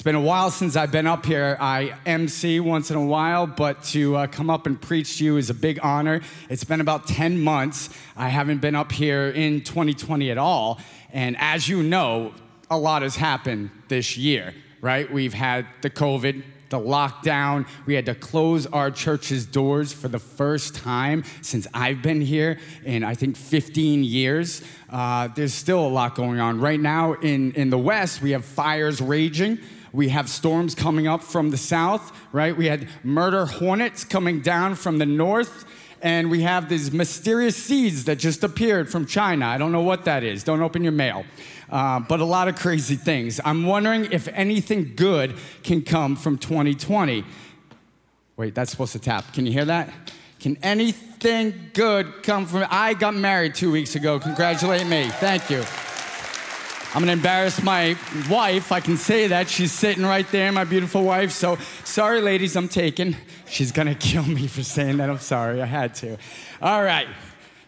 It's been a while since I've been up here. I MC once in a while, but to uh, come up and preach to you is a big honor. It's been about 10 months. I haven't been up here in 2020 at all. And as you know, a lot has happened this year, right? We've had the COVID, the lockdown. We had to close our church's doors for the first time since I've been here in, I think, 15 years. Uh, there's still a lot going on. Right now in, in the West, we have fires raging. We have storms coming up from the south, right? We had murder hornets coming down from the north. And we have these mysterious seeds that just appeared from China. I don't know what that is. Don't open your mail. Uh, but a lot of crazy things. I'm wondering if anything good can come from 2020. Wait, that's supposed to tap. Can you hear that? Can anything good come from? I got married two weeks ago. Congratulate me. Thank you. I'm gonna embarrass my wife. I can say that. She's sitting right there, my beautiful wife. So, sorry, ladies, I'm taken. She's gonna kill me for saying that. I'm sorry, I had to. All right.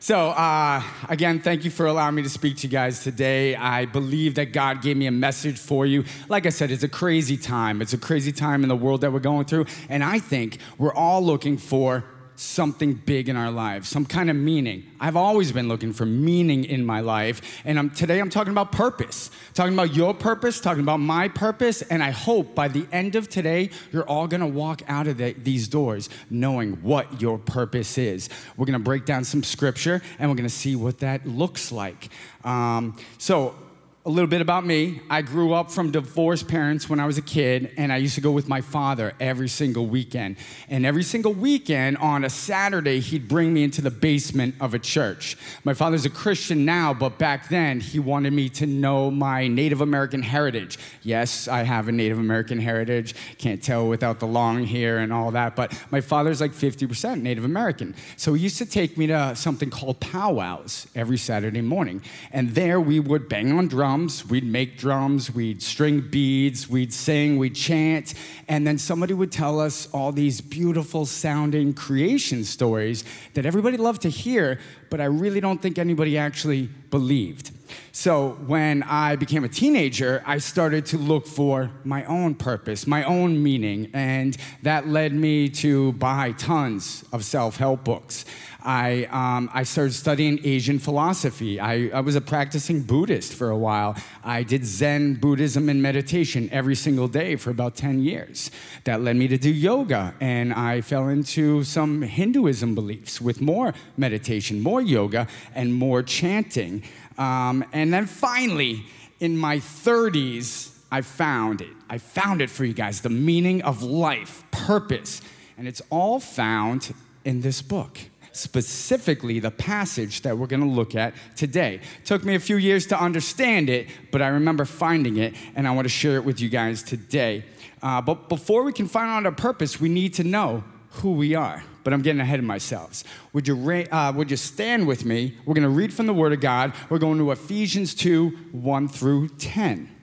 So, uh, again, thank you for allowing me to speak to you guys today. I believe that God gave me a message for you. Like I said, it's a crazy time. It's a crazy time in the world that we're going through. And I think we're all looking for something big in our lives, some kind of meaning. I've always been looking for meaning in my life, and I'm, today I'm talking about purpose, talking about your purpose, talking about my purpose, and I hope by the end of today, you're all gonna walk out of the, these doors knowing what your purpose is. We're gonna break down some scripture, and we're gonna see what that looks like. Um, so, a little bit about me. I grew up from divorced parents when I was a kid, and I used to go with my father every single weekend. And every single weekend on a Saturday, he'd bring me into the basement of a church. My father's a Christian now, but back then, he wanted me to know my Native American heritage. Yes, I have a Native American heritage. Can't tell without the long hair and all that, but my father's like 50% Native American. So he used to take me to something called powwows every Saturday morning. And there we would bang on drums drums, we'd make drums, we'd string beads, we'd sing, we'd chant, and then somebody would tell us all these beautiful sounding creation stories that everybody loved to hear, but I really don't think anybody actually believed. So when I became a teenager, I started to look for my own purpose, my own meaning, and that led me to buy tons of self help books. I, um, I started studying Asian philosophy. I, I was a practicing Buddhist for a while. I did Zen Buddhism and meditation every single day for about 10 years. That led me to do yoga, and I fell into some Hinduism beliefs with more meditation, more yoga, and more chanting. Um, and then finally, in my 30s, I found it. I found it for you guys the meaning of life, purpose. And it's all found in this book specifically the passage that we're going to look at today. Took me a few years to understand it, but I remember finding it, and I want to share it with you guys today. Uh, but before we can find out our purpose, we need to know who we are. But I'm getting ahead of myself. Would you, uh, would you stand with me? We're going to read from the Word of God. We're going to Ephesians 2 1 through 10.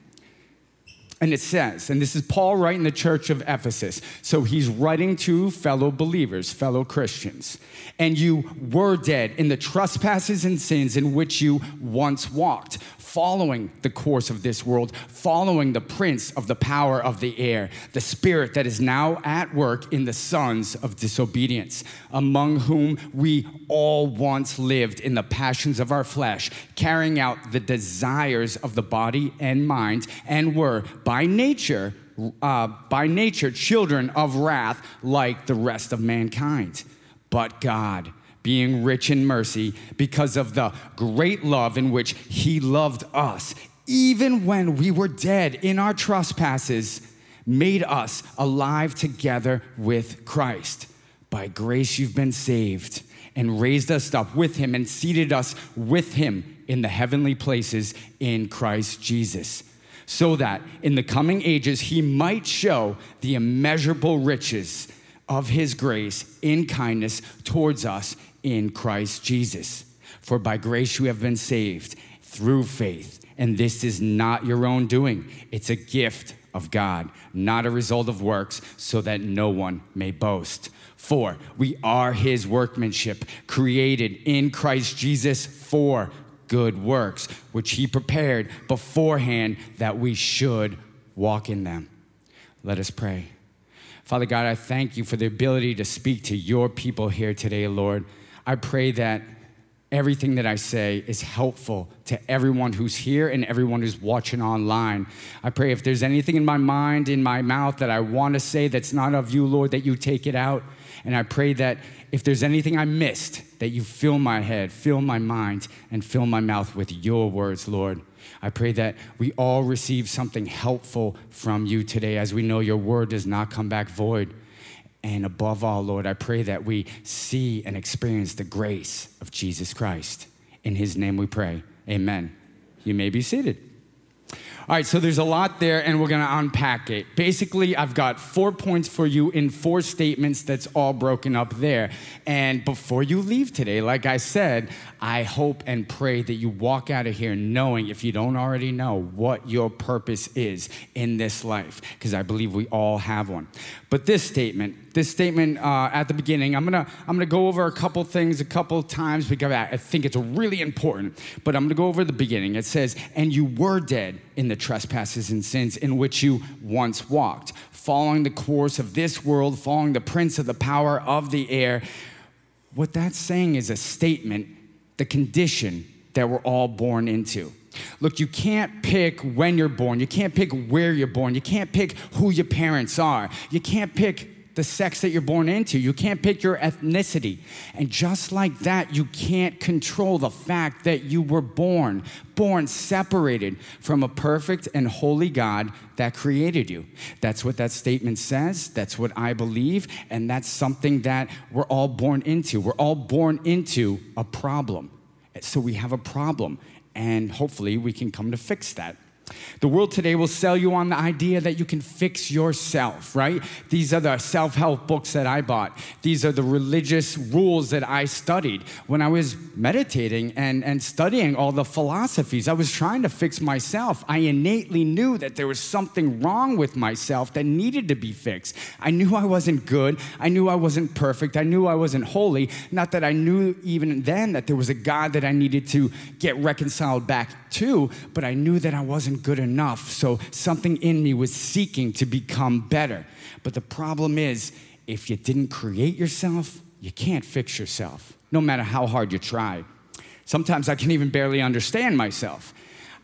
And it says, and this is Paul writing the church of Ephesus. So he's writing to fellow believers, fellow Christians. And you were dead in the trespasses and sins in which you once walked following the course of this world, following the prince of the power of the air, the spirit that is now at work in the sons of disobedience, among whom we all once lived in the passions of our flesh, carrying out the desires of the body and mind, and were by nature. Uh, by nature, children of wrath like the rest of mankind. But God, being rich in mercy because of the great love in which he loved us, even when we were dead in our trespasses, made us alive together with Christ. By grace you've been saved, and raised us up with him and seated us with him in the heavenly places in Christ Jesus, so that in the coming ages he might show the immeasurable riches of his grace in kindness towards us in Christ Jesus. For by grace you have been saved through faith, and this is not your own doing, it's a gift of God, not a result of works, so that no one may boast. For we are his workmanship, created in Christ Jesus for good works, which he prepared beforehand that we should walk in them. Let us pray. Father God, I thank you for the ability to speak to your people here today, Lord. I pray that everything that I say is helpful to everyone who's here and everyone who's watching online. I pray if there's anything in my mind, in my mouth that I want to say that's not of you, Lord, that you take it out. And I pray that if there's anything I missed, that you fill my head, fill my mind, and fill my mouth with your words, Lord. I pray that we all receive something helpful from you today as we know your word does not come back void. And above all, Lord, I pray that we see and experience the grace of Jesus Christ. In his name we pray. Amen. You may be seated. All right, so there's a lot there, and we're gonna unpack it. Basically, I've got four points for you in four statements that's all broken up there. And before you leave today, like I said, I hope and pray that you walk out of here knowing, if you don't already know, what your purpose is in this life, because I believe we all have one. But this statement, this statement uh, at the beginning, I'm gonna, I'm gonna go over a couple things a couple times because I think it's really important. But I'm gonna go over the beginning. It says, And you were dead in the trespasses and sins in which you once walked, following the course of this world, following the prince of the power of the air. What that's saying is a statement, the condition that we're all born into. Look, you can't pick when you're born. You can't pick where you're born. You can't pick who your parents are. You can't pick the sex that you're born into. You can't pick your ethnicity. And just like that, you can't control the fact that you were born, born separated from a perfect and holy God that created you. That's what that statement says. That's what I believe. And that's something that we're all born into. We're all born into a problem. So we have a problem. And hopefully we can come to fix that. The world today will sell you on the idea that you can fix yourself, right? These are the self help books that I bought. These are the religious rules that I studied. When I was meditating and, and studying all the philosophies, I was trying to fix myself. I innately knew that there was something wrong with myself that needed to be fixed. I knew I wasn't good. I knew I wasn't perfect. I knew I wasn't holy. Not that I knew even then that there was a God that I needed to get reconciled back to, but I knew that I wasn't good enough. So something in me was seeking to become better. But the problem is, if you didn't create yourself, you can't fix yourself, no matter how hard you try. Sometimes I can even barely understand myself.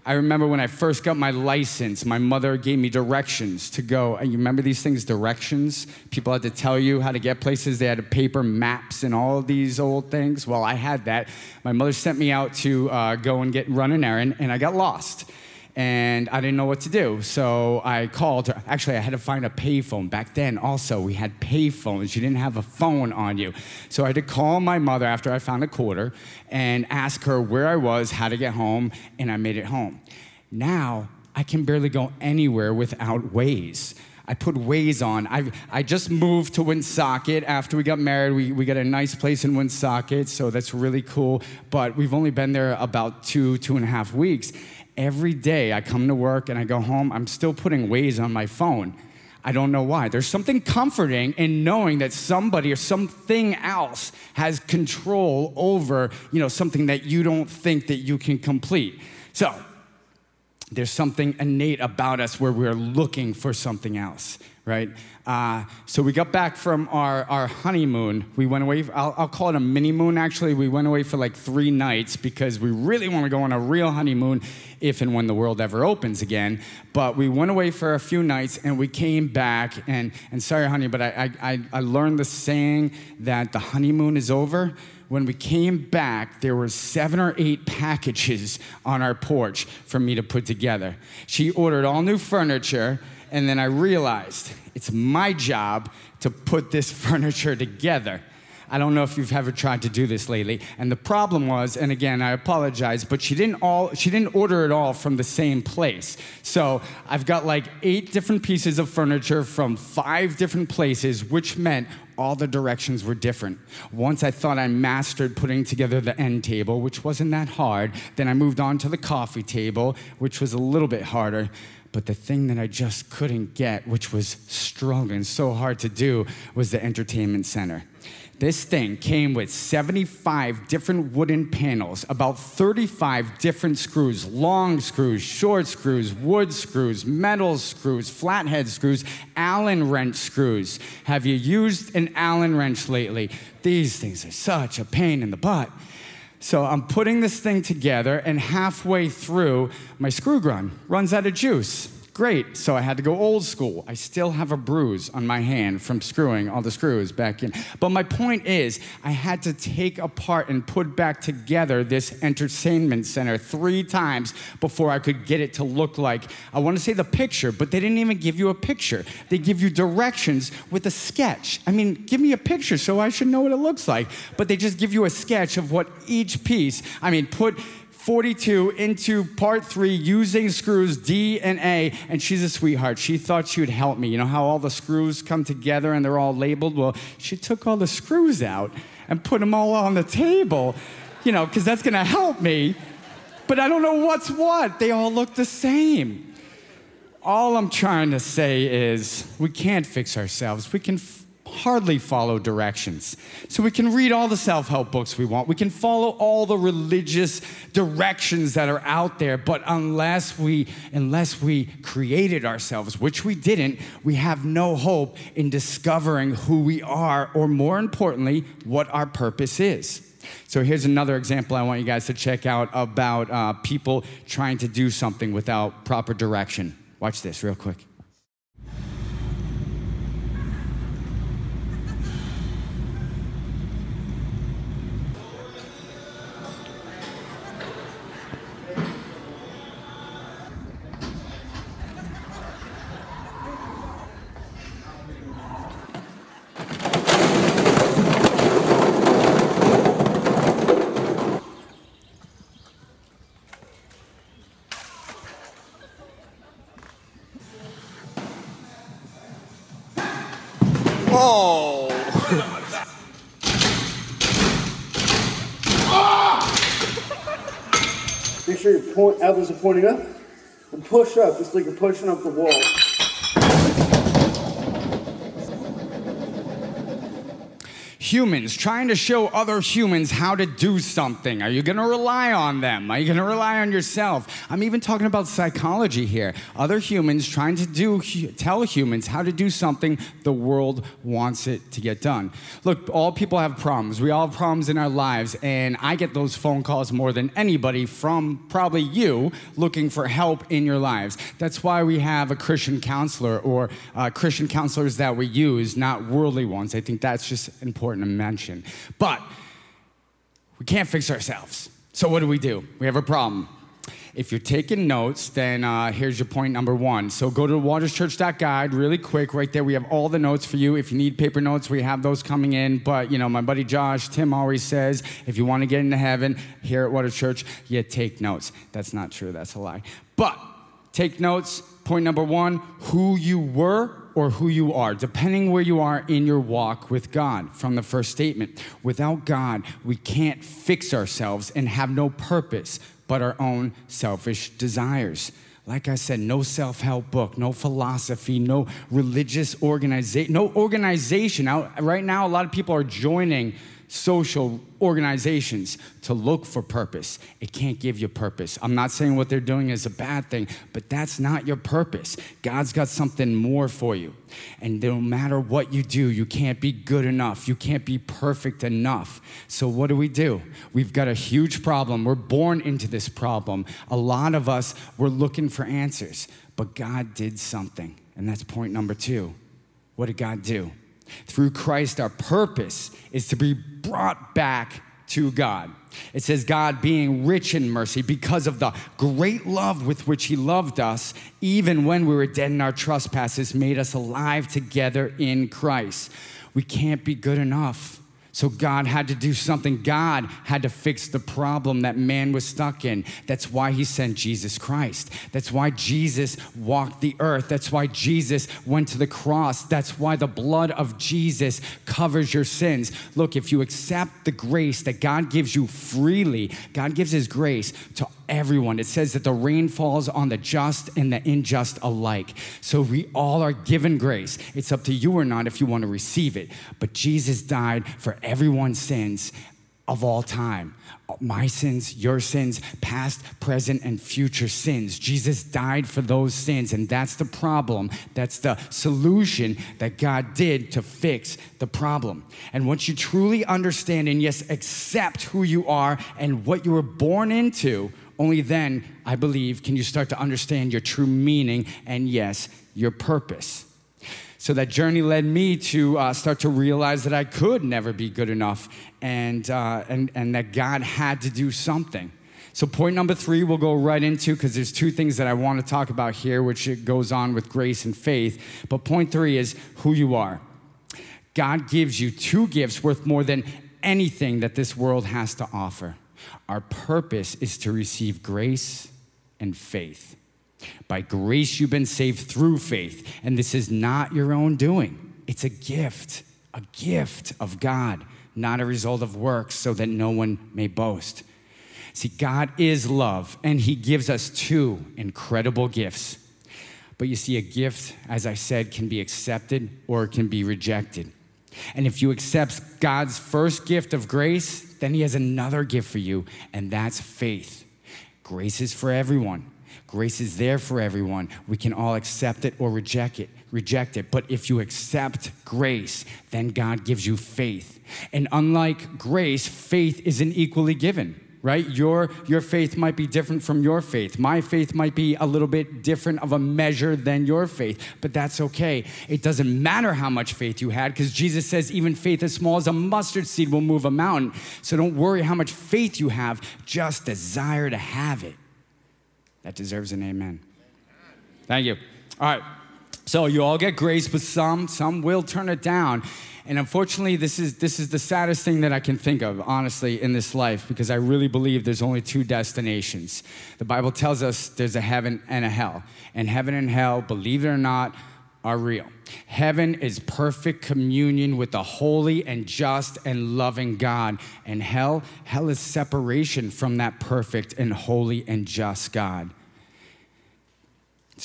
I remember when I first got my license, my mother gave me directions to go. And you remember these things, directions? People had to tell you how to get places. They had paper maps and all these old things. Well, I had that. My mother sent me out to uh, go and get run an errand, and I got lost and I didn't know what to do. So I called her. Actually, I had to find a payphone. Back then, also, we had payphones. You didn't have a phone on you. So I had to call my mother after I found a quarter and ask her where I was, how to get home, and I made it home. Now, I can barely go anywhere without Waze. I put Waze on. I, I just moved to Woonsocket after we got married. We, we got a nice place in Woonsocket, so that's really cool. But we've only been there about two, two and a half weeks every day I come to work and I go home, I'm still putting Waze on my phone. I don't know why. There's something comforting in knowing that somebody or something else has control over, you know, something that you don't think that you can complete. So, there's something innate about us where we're looking for something else right? Uh, so we got back from our, our honeymoon. We went away, I'll, I'll call it a mini moon actually. We went away for like three nights because we really want to go on a real honeymoon if and when the world ever opens again. But we went away for a few nights and we came back. And, and sorry, honey, but I, I, I learned the saying that the honeymoon is over when we came back, there were seven or eight packages on our porch for me to put together. She ordered all new furniture. And then I realized it's my job to put this furniture together. I don't know if you've ever tried to do this lately. And the problem was, and again, I apologize, but she didn't all she didn't order it all from the same place. So I've got like eight different pieces of furniture from five different places, which meant all the directions were different. Once I thought I mastered putting together the end table, which wasn't that hard. Then I moved on to the coffee table, which was a little bit harder. But the thing that I just couldn't get, which was struggling so hard to do, was the entertainment center. This thing came with 75 different wooden panels, about 35 different screws long screws, short screws, wood screws, metal screws, flathead screws, Allen wrench screws. Have you used an Allen wrench lately? These things are such a pain in the butt. So I'm putting this thing together, and halfway through, my screw gun runs out of juice. Great, so I had to go old school. I still have a bruise on my hand from screwing all the screws back in. But my point is, I had to take apart and put back together this entertainment center three times before I could get it to look like, I want to say the picture, but they didn't even give you a picture. They give you directions with a sketch. I mean, give me a picture so I should know what it looks like. But they just give you a sketch of what each piece, I mean, put 42 into part three using screws D and A, and she's a sweetheart. She thought she would help me. You know how all the screws come together and they're all labeled? Well, she took all the screws out and put them all on the table, you know, because that's gonna help me. But I don't know what's what. They all look the same. All I'm trying to say is we can't fix ourselves. We can hardly follow directions. So we can read all the self help books we want, we can follow all the religious directions that are out there, but unless we, unless we created ourselves, which we didn't, we have no hope in discovering who we are, or more importantly, what our purpose is. So here's another example I want you guys to check out about uh, people trying to do something without proper direction. Watch this real quick. Elbows are pointing up and push up just like you're pushing up the wall. Humans trying to show other humans how to do something. Are you going to rely on them? Are you going to rely on yourself? I'm even talking about psychology here. Other humans trying to do tell humans how to do something the world wants it to get done. Look, all people have problems. We all have problems in our lives, and I get those phone calls more than anybody from probably you looking for help in your lives. That's why we have a Christian counselor or uh, Christian counselors that we use, not worldly ones. I think that's just important important to mention. But we can't fix ourselves. So what do we do? We have a problem. If you're taking notes, then uh, here's your point number one. So go to waterschurch.guide really quick. Right there, we have all the notes for you. If you need paper notes, we have those coming in. But you know, my buddy Josh, Tim always says, if you want to get into heaven here at Waters Church, you take notes. That's not true. That's a lie. But take notes. Point number one: who you were or who you are, depending where you are in your walk with God from the first statement. Without God, we can't fix ourselves and have no purpose but our own selfish desires. Like I said, no self help book, no philosophy, no religious organization, no organization. Now, right now, a lot of people are joining social organizations to look for purpose. It can't give you purpose. I'm not saying what they're doing is a bad thing, but that's not your purpose. God's got something more for you. And no matter what you do, you can't be good enough. You can't be perfect enough. So, what do we do? We've got a huge problem. We're born into this problem. A lot of us, we're looking for answers, but God did something. And that's point number two. What did God do? Through Christ, our purpose is to be brought back to God. It says, God being rich in mercy because of the great love with which He loved us, even when we were dead in our trespasses, made us alive together in Christ. We can't be good enough. So God had to do something. God had to fix the problem that man was stuck in. That's why he sent Jesus Christ. That's why Jesus walked the earth. That's why Jesus went to the cross. That's why the blood of Jesus covers your sins. Look, if you accept the grace that God gives you freely, God gives his grace to everyone. It says that the rain falls on the just and the unjust alike. So we all are given grace. It's up to you or not if you want to receive it. But Jesus died for everyone's sins of all time. My sins, your sins, past, present, and future sins. Jesus died for those sins, and that's the problem. That's the solution that God did to fix the problem. And once you truly understand and, yes, accept who you are and what you were born into, only then, I believe, can you start to understand your true meaning and, yes, your purpose. So that journey led me to uh, start to realize that I could never be good enough and, uh, and, and that God had to do something. So, point number three, we'll go right into because there's two things that I want to talk about here, which it goes on with grace and faith. But point three is who you are. God gives you two gifts worth more than anything that this world has to offer. Our purpose is to receive grace and faith. By grace, you've been saved through faith. And this is not your own doing, it's a gift, a gift of God, not a result of works, so that no one may boast. See, God is love, and He gives us two incredible gifts. But you see, a gift, as I said, can be accepted or it can be rejected. And if you accept God's first gift of grace, then He has another gift for you, and that's faith. Grace is for everyone. Grace is there for everyone. We can all accept it or reject it, reject it. But if you accept grace, then God gives you faith. And unlike grace, faith isn't equally given right? Your, your faith might be different from your faith. My faith might be a little bit different of a measure than your faith, but that's okay. It doesn't matter how much faith you had because Jesus says even faith as small as a mustard seed will move a mountain. So don't worry how much faith you have, just desire to have it. That deserves an amen. Thank you. All right. So you all get grace, but some some will turn it down. And unfortunately, this is this is the saddest thing that I can think of, honestly, in this life, because I really believe there's only two destinations. The Bible tells us there's a heaven and a hell. And heaven and hell, believe it or not, are real. Heaven is perfect communion with the holy and just and loving God. And hell, hell is separation from that perfect and holy and just God.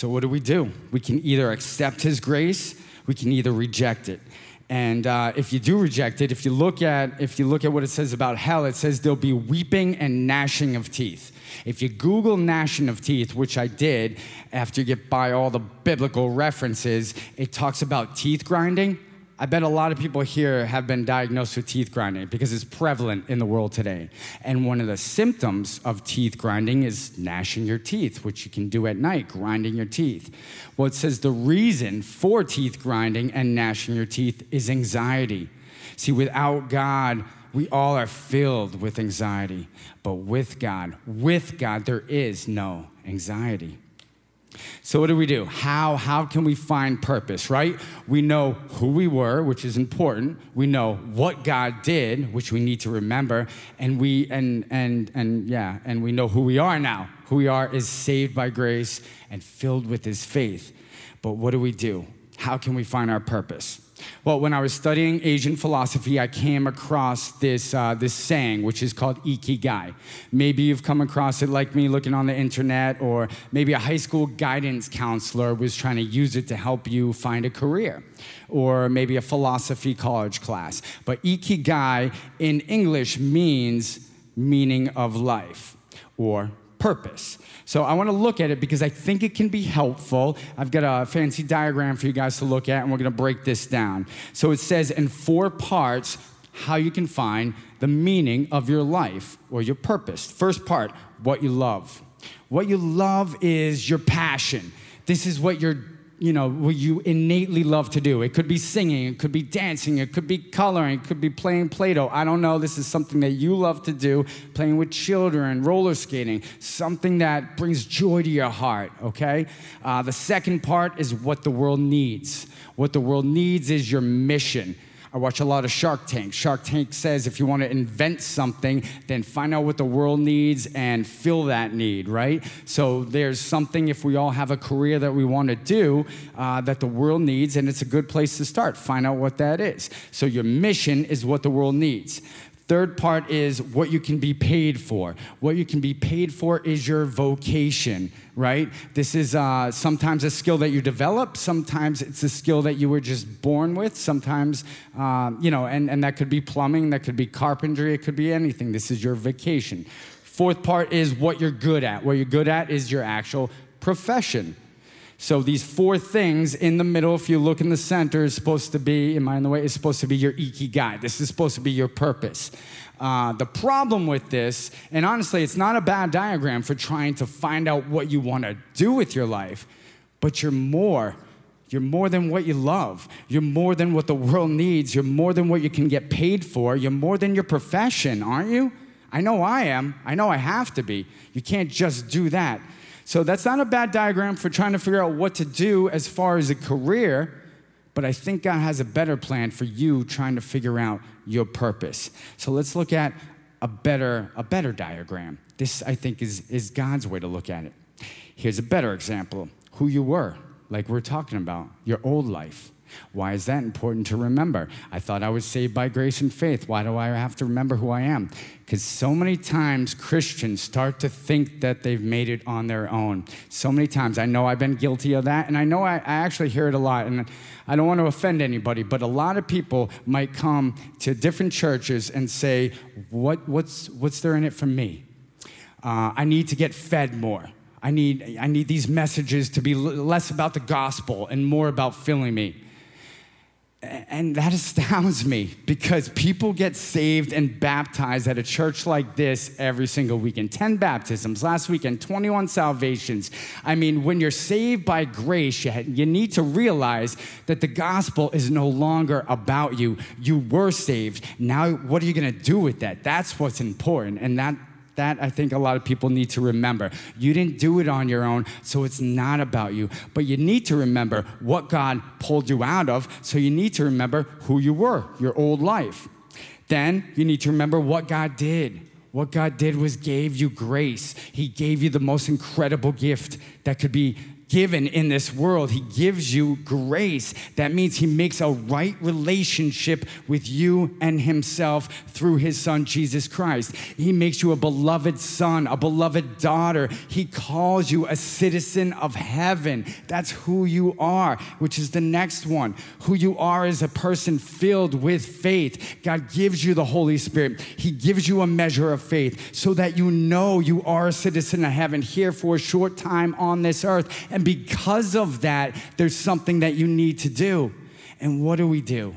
So, what do we do? We can either accept His grace, we can either reject it. And uh, if you do reject it, if you look at if you look at what it says about hell, it says there'll be weeping and gnashing of teeth. If you Google gnashing of teeth, which I did after you get by all the biblical references, it talks about teeth grinding. I bet a lot of people here have been diagnosed with teeth grinding because it's prevalent in the world today. And one of the symptoms of teeth grinding is gnashing your teeth, which you can do at night, grinding your teeth. Well, it says the reason for teeth grinding and gnashing your teeth is anxiety. See, without God, we all are filled with anxiety. But with God, with God, there is no anxiety. So what do we do? How how can we find purpose, right? We know who we were, which is important. We know what God did, which we need to remember, and we and and and yeah, and we know who we are now. Who we are is saved by grace and filled with his faith. But what do we do? How can we find our purpose? Well, when I was studying Asian philosophy, I came across this, uh, this saying, which is called ikigai. Maybe you've come across it like me looking on the internet, or maybe a high school guidance counselor was trying to use it to help you find a career, or maybe a philosophy college class. But ikigai in English means meaning of life or purpose. So I want to look at it because I think it can be helpful. I've got a fancy diagram for you guys to look at, and we're going to break this down. So it says in four parts how you can find the meaning of your life or your purpose. First part, what you love. What you love is your passion. This is what you're you know, what you innately love to do. It could be singing, it could be dancing, it could be coloring, it could be playing Play Doh. I don't know. This is something that you love to do, playing with children, roller skating, something that brings joy to your heart, okay? Uh, the second part is what the world needs. What the world needs is your mission. I watch a lot of Shark Tank. Shark Tank says if you want to invent something, then find out what the world needs and fill that need, right? So there's something, if we all have a career that we want to do, uh, that the world needs, and it's a good place to start. Find out what that is. So your mission is what the world needs. Third part is what you can be paid for. What you can be paid for is your vocation, right? This is uh, sometimes a skill that you develop, sometimes it's a skill that you were just born with, sometimes, um, you know, and, and that could be plumbing, that could be carpentry, it could be anything. This is your vocation. Fourth part is what you're good at. What you're good at is your actual profession. So these four things in the middle, if you look in the center, is supposed to be, am I in the way? Is supposed to be your ikigai. This is supposed to be your purpose. Uh, the problem with this, and honestly, it's not a bad diagram for trying to find out what you want to do with your life, but you're more. You're more than what you love. You're more than what the world needs. You're more than what you can get paid for. You're more than your profession, aren't you? I know I am. I know I have to be. You can't just do that. So that's not a bad diagram for trying to figure out what to do as far as a career, but I think God has a better plan for you trying to figure out your purpose. So let's look at a better, a better diagram. This, I think, is, is God's way to look at it. Here's a better example who you were, like we're talking about, your old life. Why is that important to remember? I thought I was saved by grace and faith. Why do I have to remember who I am? Because so many times Christians start to think that they've made it on their own. So many times. I know I've been guilty of that, and I know I, I actually hear it a lot. And I don't want to offend anybody, but a lot of people might come to different churches and say, what, what's, what's there in it for me? Uh, I need to get fed more. I need, I need these messages to be less about the gospel and more about filling me. And that astounds me because people get saved and baptized at a church like this every single weekend. 10 baptisms last weekend, 21 salvations. I mean, when you're saved by grace, you need to realize that the gospel is no longer about you. You were saved. Now, what are you going to do with that? That's what's important. And that, that I think a lot of people need to remember. You didn't do it on your own, so it's not about you. But you need to remember what God pulled you out of, so you need to remember who you were, your old life. Then you need to remember what God did. What God did was gave you grace. He gave you the most incredible gift that could be given in this world. He gives you grace. That means He makes a right relationship with you and Himself through His Son, Jesus Christ. He makes you a beloved son, a beloved daughter. He calls you a citizen of heaven. That's who you are, which is the next one. Who you are is a person filled with faith. God gives you the Holy Spirit, He gives you a measure of faith so that you know you are a citizen of heaven here for a short time on this earth. And and because of that, there's something that you need to do. And what do we do?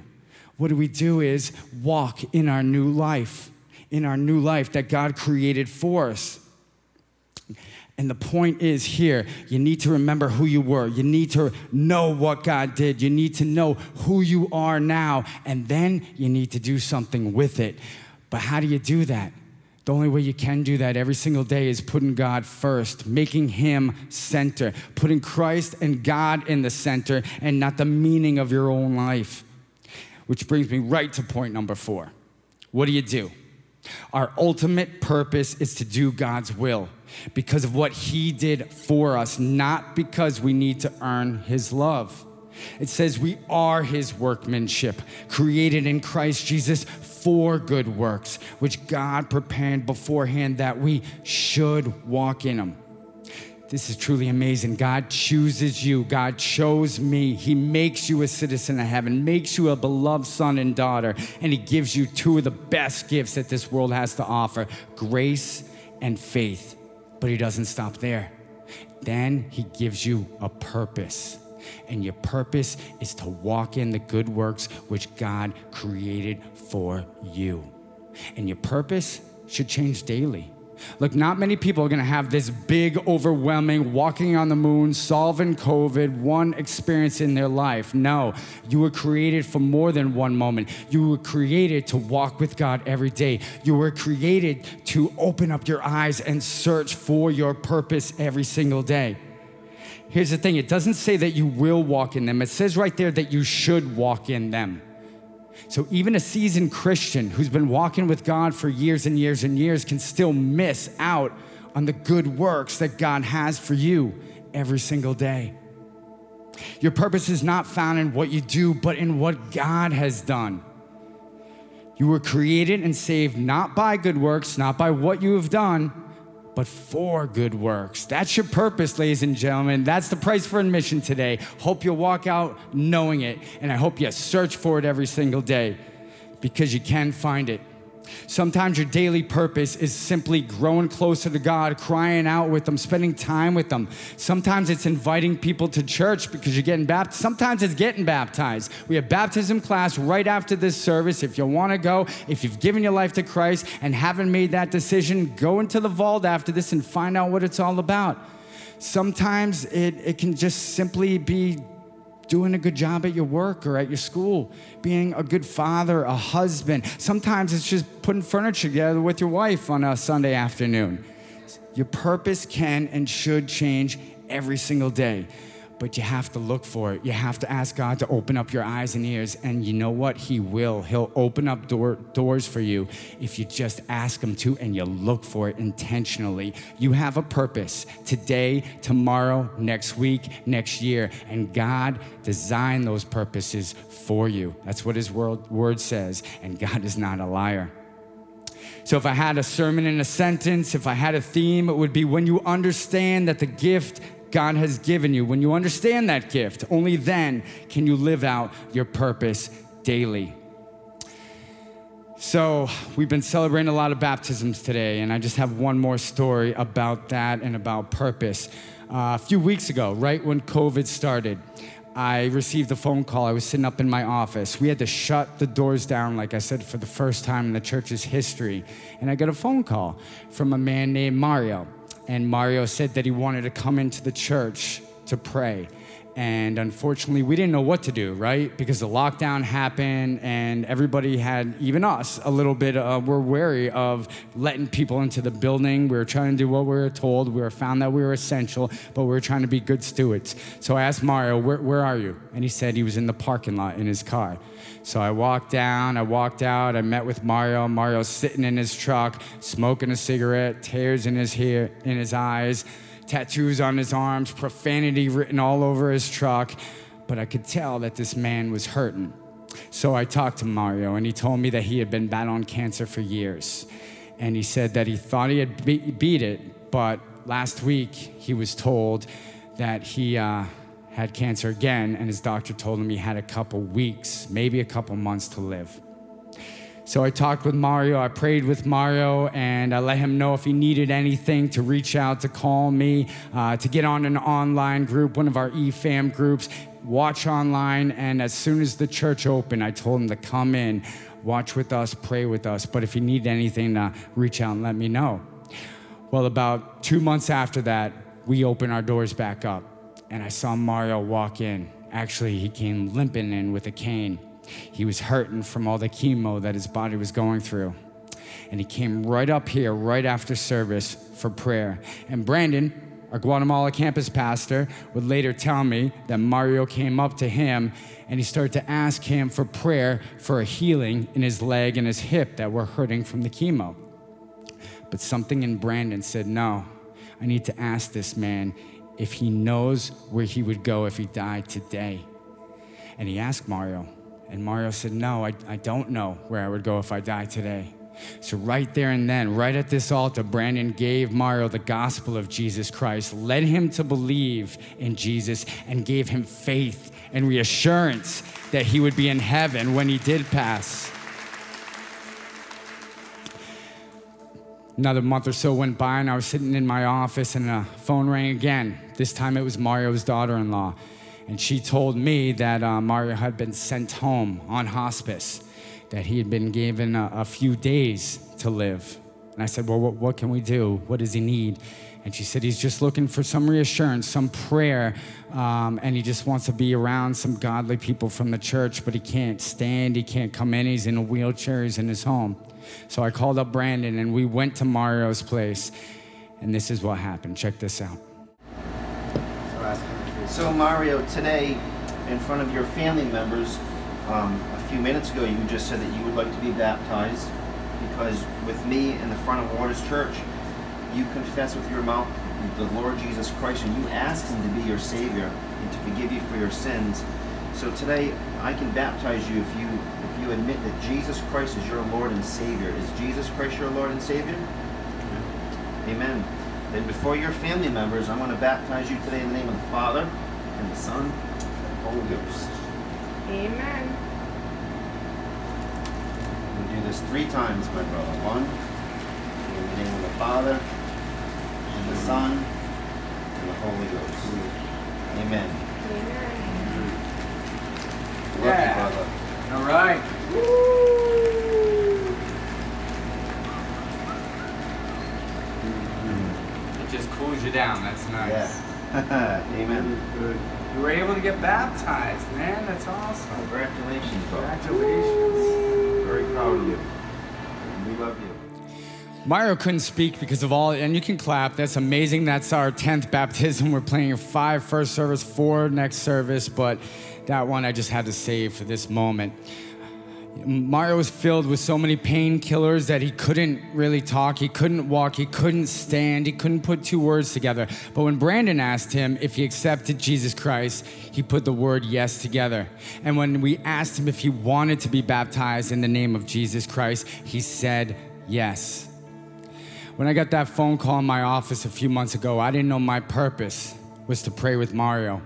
What do we do is walk in our new life, in our new life that God created for us. And the point is here, you need to remember who you were. You need to know what God did. You need to know who you are now. And then you need to do something with it. But how do you do that? The only way you can do that every single day is putting God first, making Him center, putting Christ and God in the center and not the meaning of your own life. Which brings me right to point number four. What do you do? Our ultimate purpose is to do God's will because of what He did for us, not because we need to earn His love. It says we are His workmanship, created in Christ Jesus for good works, which God prepared beforehand that we should walk in them. This is truly amazing. God chooses you. God chose me. He makes you a citizen of heaven, makes you a beloved son and daughter, and He gives you two of the best gifts that this world has to offer grace and faith. But He doesn't stop there. Then He gives you a purpose and your purpose is to walk in the good works which God created for you. And your purpose should change daily. Look, not many people are gonna have this big, overwhelming, walking on the moon, solving COVID, one experience in their life. No, you were created for more than one moment. You were created to walk with God every day. You were created to open up your eyes and search for your purpose every single day. Here's the thing it doesn't say that you will walk in them, it says right there that you should walk in them. So even a seasoned Christian who's been walking with God for years and years and years can still miss out on the good works that God has for you every single day. Your purpose is not found in what you do, but in what God has done. You were created and saved not by good works, not by what you have done, but for good works. That's your purpose, ladies and gentlemen. That's the price for admission today. Hope you'll walk out knowing it, and I hope you search for it every single day because you can find it. Sometimes your daily purpose is simply growing closer to God, crying out with them, spending time with them. Sometimes it's inviting people to church because you're getting baptized. Sometimes it's getting baptized. We have baptism class right after this service. If you want to go, if you've given your life to Christ and haven't made that decision, go into the vault after this and find out what it's all about. Sometimes it, it can just simply be doing a good job at your work or at your school, being a good father, a husband. Sometimes it's just putting furniture together with your wife on a Sunday afternoon. Your purpose can and should change every single day but you have to look for it. You have to ask God to open up your eyes and ears. And you know what? He will. He'll open up door, doors for you if you just ask Him to and you look for it intentionally. You have a purpose today, tomorrow, next week, next year. And God designed those purposes for you. That's what His word, word says. And God is not a liar. So, if I had a sermon in a sentence, if I had a theme, it would be when you understand that the gift God has given you, when you understand that gift, only then can you live out your purpose daily. So, we've been celebrating a lot of baptisms today, and I just have one more story about that and about purpose. Uh, a few weeks ago, right when COVID started, I received a phone call. I was sitting up in my office. We had to shut the doors down, like I said, for the first time in the church's history. And I got a phone call from a man named Mario and Mario said that he wanted to come into the church to pray. And unfortunately, we didn't know what to do, right? Because the lockdown happened, and everybody had, even us, a little bit, uh, we're wary of letting people into the building. We were trying to do what we were told. We were found that we were essential, but we were trying to be good stewards. So I asked Mario, where, where are you? And he said he was in the parking lot in his car. So I walked down, I walked out, I met with Mario. Mario's sitting in his truck, smoking a cigarette, tears in his hair, in his eyes tattoos on his arms, profanity written all over his truck, but I could tell that this man was hurting. So I talked to Mario, and he told me that he had been battling cancer for years. And he said that he thought he had be- beat it, but last week he was told that he uh, had cancer again, and his doctor told him he had a couple weeks, maybe a couple months to live. So I talked with Mario, I prayed with Mario, and I let him know if he needed anything to reach out, to call me, uh, to get on an online group, one of our eFam groups, watch online. And as soon as the church opened, I told him to come in, watch with us, pray with us. But if he needed anything, uh, reach out and let me know. Well, about two months after that, we opened our doors back up, and I saw Mario walk in. Actually, he came limping in with a cane. He was hurting from all the chemo that his body was going through. And he came right up here, right after service, for prayer. And Brandon, our Guatemala campus pastor, would later tell me that Mario came up to him and he started to ask him for prayer for a healing in his leg and his hip that were hurting from the chemo. But something in Brandon said, No, I need to ask this man if he knows where he would go if he died today. And he asked Mario, and Mario said, No, I, I don't know where I would go if I died today. So, right there and then, right at this altar, Brandon gave Mario the gospel of Jesus Christ, led him to believe in Jesus, and gave him faith and reassurance that he would be in heaven when he did pass. Another month or so went by, and I was sitting in my office, and a phone rang again. This time it was Mario's daughter in law. And she told me that uh, Mario had been sent home on hospice, that he had been given a, a few days to live. And I said, Well, what, what, can we do? What does he need? And she said, He's just looking for some reassurance, some prayer, um, and he just wants to be around some godly people from the church, but he can't stand, he can't come in, he's in a wheelchair, he's in his home. So I called up Brandon and we went to Mario's place, and this is what happened. Check this out. So Mario, today, in front of your family members, um, a few minutes ago, you just said that you would like to be baptized because with me in the front of Waters Church, you confess with your mouth the Lord Jesus Christ and you ask Him to be your Savior and to forgive you for your sins. So today, I can baptize you if you if you admit that Jesus Christ is your Lord and Savior. Is Jesus Christ your Lord and Savior? Amen. Then before your family members, I'm going to baptize you today in the name of the Father and the Son and the Holy Ghost. Amen. We'll do this three times, my brother. One, in the name of the Father and the Son and the Holy Ghost. Amen. Amen. Love Yeah. you, brother. All right. It just cools you down. That's nice. Yeah. Amen. You were able to get baptized, man. That's awesome. Congratulations, brother. Congratulations. Very proud of you. We love you. Mario couldn't speak because of all, and you can clap. That's amazing. That's our 10th baptism. We're playing five first service, four next service, but that one I just had to save for this moment. Mario was filled with so many painkillers that he couldn't really talk, he couldn't walk, he couldn't stand, he couldn't put two words together. But when Brandon asked him if he accepted Jesus Christ, he put the word yes together. And when we asked him if he wanted to be baptized in the name of Jesus Christ, he said yes. When I got that phone call in my office a few months ago, I didn't know my purpose was to pray with Mario.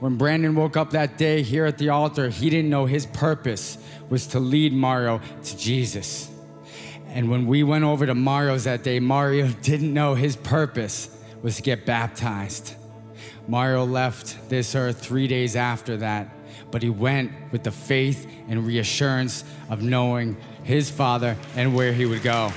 When Brandon woke up that day here at the altar, he didn't know his purpose was to lead Mario to Jesus. And when we went over to Mario's that day, Mario didn't know his purpose was to get baptized. Mario left this earth three days after that, but he went with the faith and reassurance of knowing his father and where he would go.